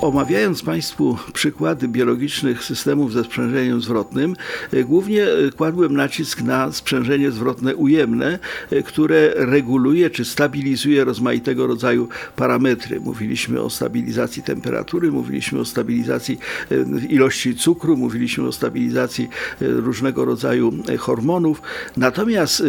Omawiając Państwu przykłady biologicznych systemów ze sprzężeniem zwrotnym, e, głównie e, kładłem nacisk na sprzężenie zwrotne ujemne, e, które reguluje czy stabilizuje rozmaitego rodzaju parametry. Mówiliśmy o stabilizacji temperatury, mówiliśmy o stabilizacji ilości cukru, mówiliśmy o stabilizacji różnego rodzaju hormonów. Natomiast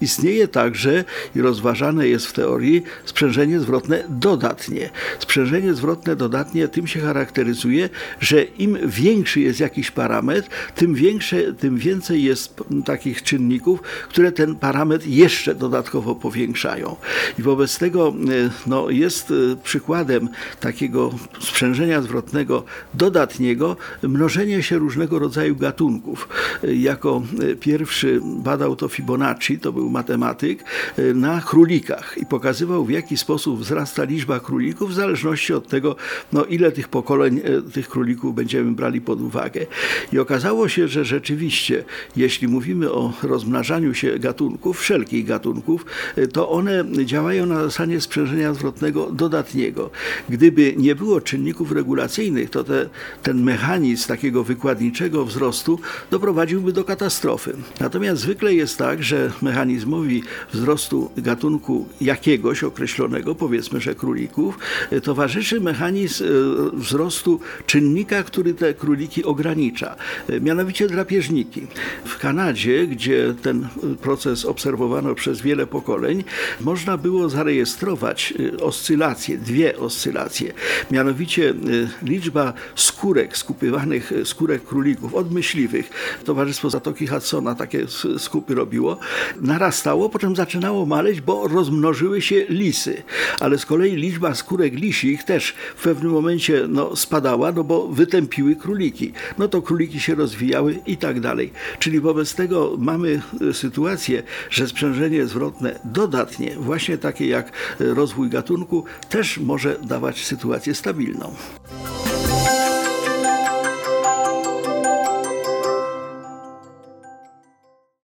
Istnieje także i rozważane jest w teorii sprzężenie zwrotne dodatnie. Sprzężenie zwrotne dodatnie tym się charakteryzuje, że im większy jest jakiś parametr, tym, większe, tym więcej jest takich czynników, które ten parametr jeszcze dodatkowo powiększają. I wobec tego e, no, jest e, przykładem takiego sprzężenia zwrotnego dodatniego mnożenie się różnego rodzaju gatunków. E, jako pierwszy badał to Fibonacci, to był był matematyk, e, na królikach i pokazywał w jaki sposób wzrasta liczba królików w zależności od tego, no, ile tych pokoleń e, tych królików będziemy brali pod uwagę. I okazało się, że rzeczywiście, jeśli mówimy o rozmnażaniu się gatunków, wszelkich gatunków, e, to one działają na zasadzie sprzężenia zwrotnego dodatniego. Gdyby nie było czynników regulacyjnych, to te, ten mechanizm takiego wykładniczego wzrostu doprowadziłby do katastrofy. Natomiast zwykle jest tak, że mechanizm mechanizmowi wzrostu gatunku jakiegoś określonego, powiedzmy, że królików, e, towarzyszy mechanizm e, wzrostu czynnika, który te króliki ogranicza, e, mianowicie drapieżniki. W Kanadzie, gdzie ten proces obserwowano przez wiele pokoleń, można było zarejestrować oscylacje, dwie oscylacje, mianowicie liczba skórek, skupywanych skórek królików od myśliwych. Towarzystwo Zatoki Hudsona takie skupy robiło. Naraz narastało, potem zaczynało maleć, bo rozmnożyły się lisy. Ale z kolei liczba skórek lisich też w pewnym momencie no, spadała, no bo wytępiły króliki. No to króliki się rozwijały i tak dalej. Czyli wobec tego mamy e, sytuację, że sprzężenie zwrotne dodatnie, właśnie takie jak e, rozwój gatunku, też może dawać sytuację stabilną.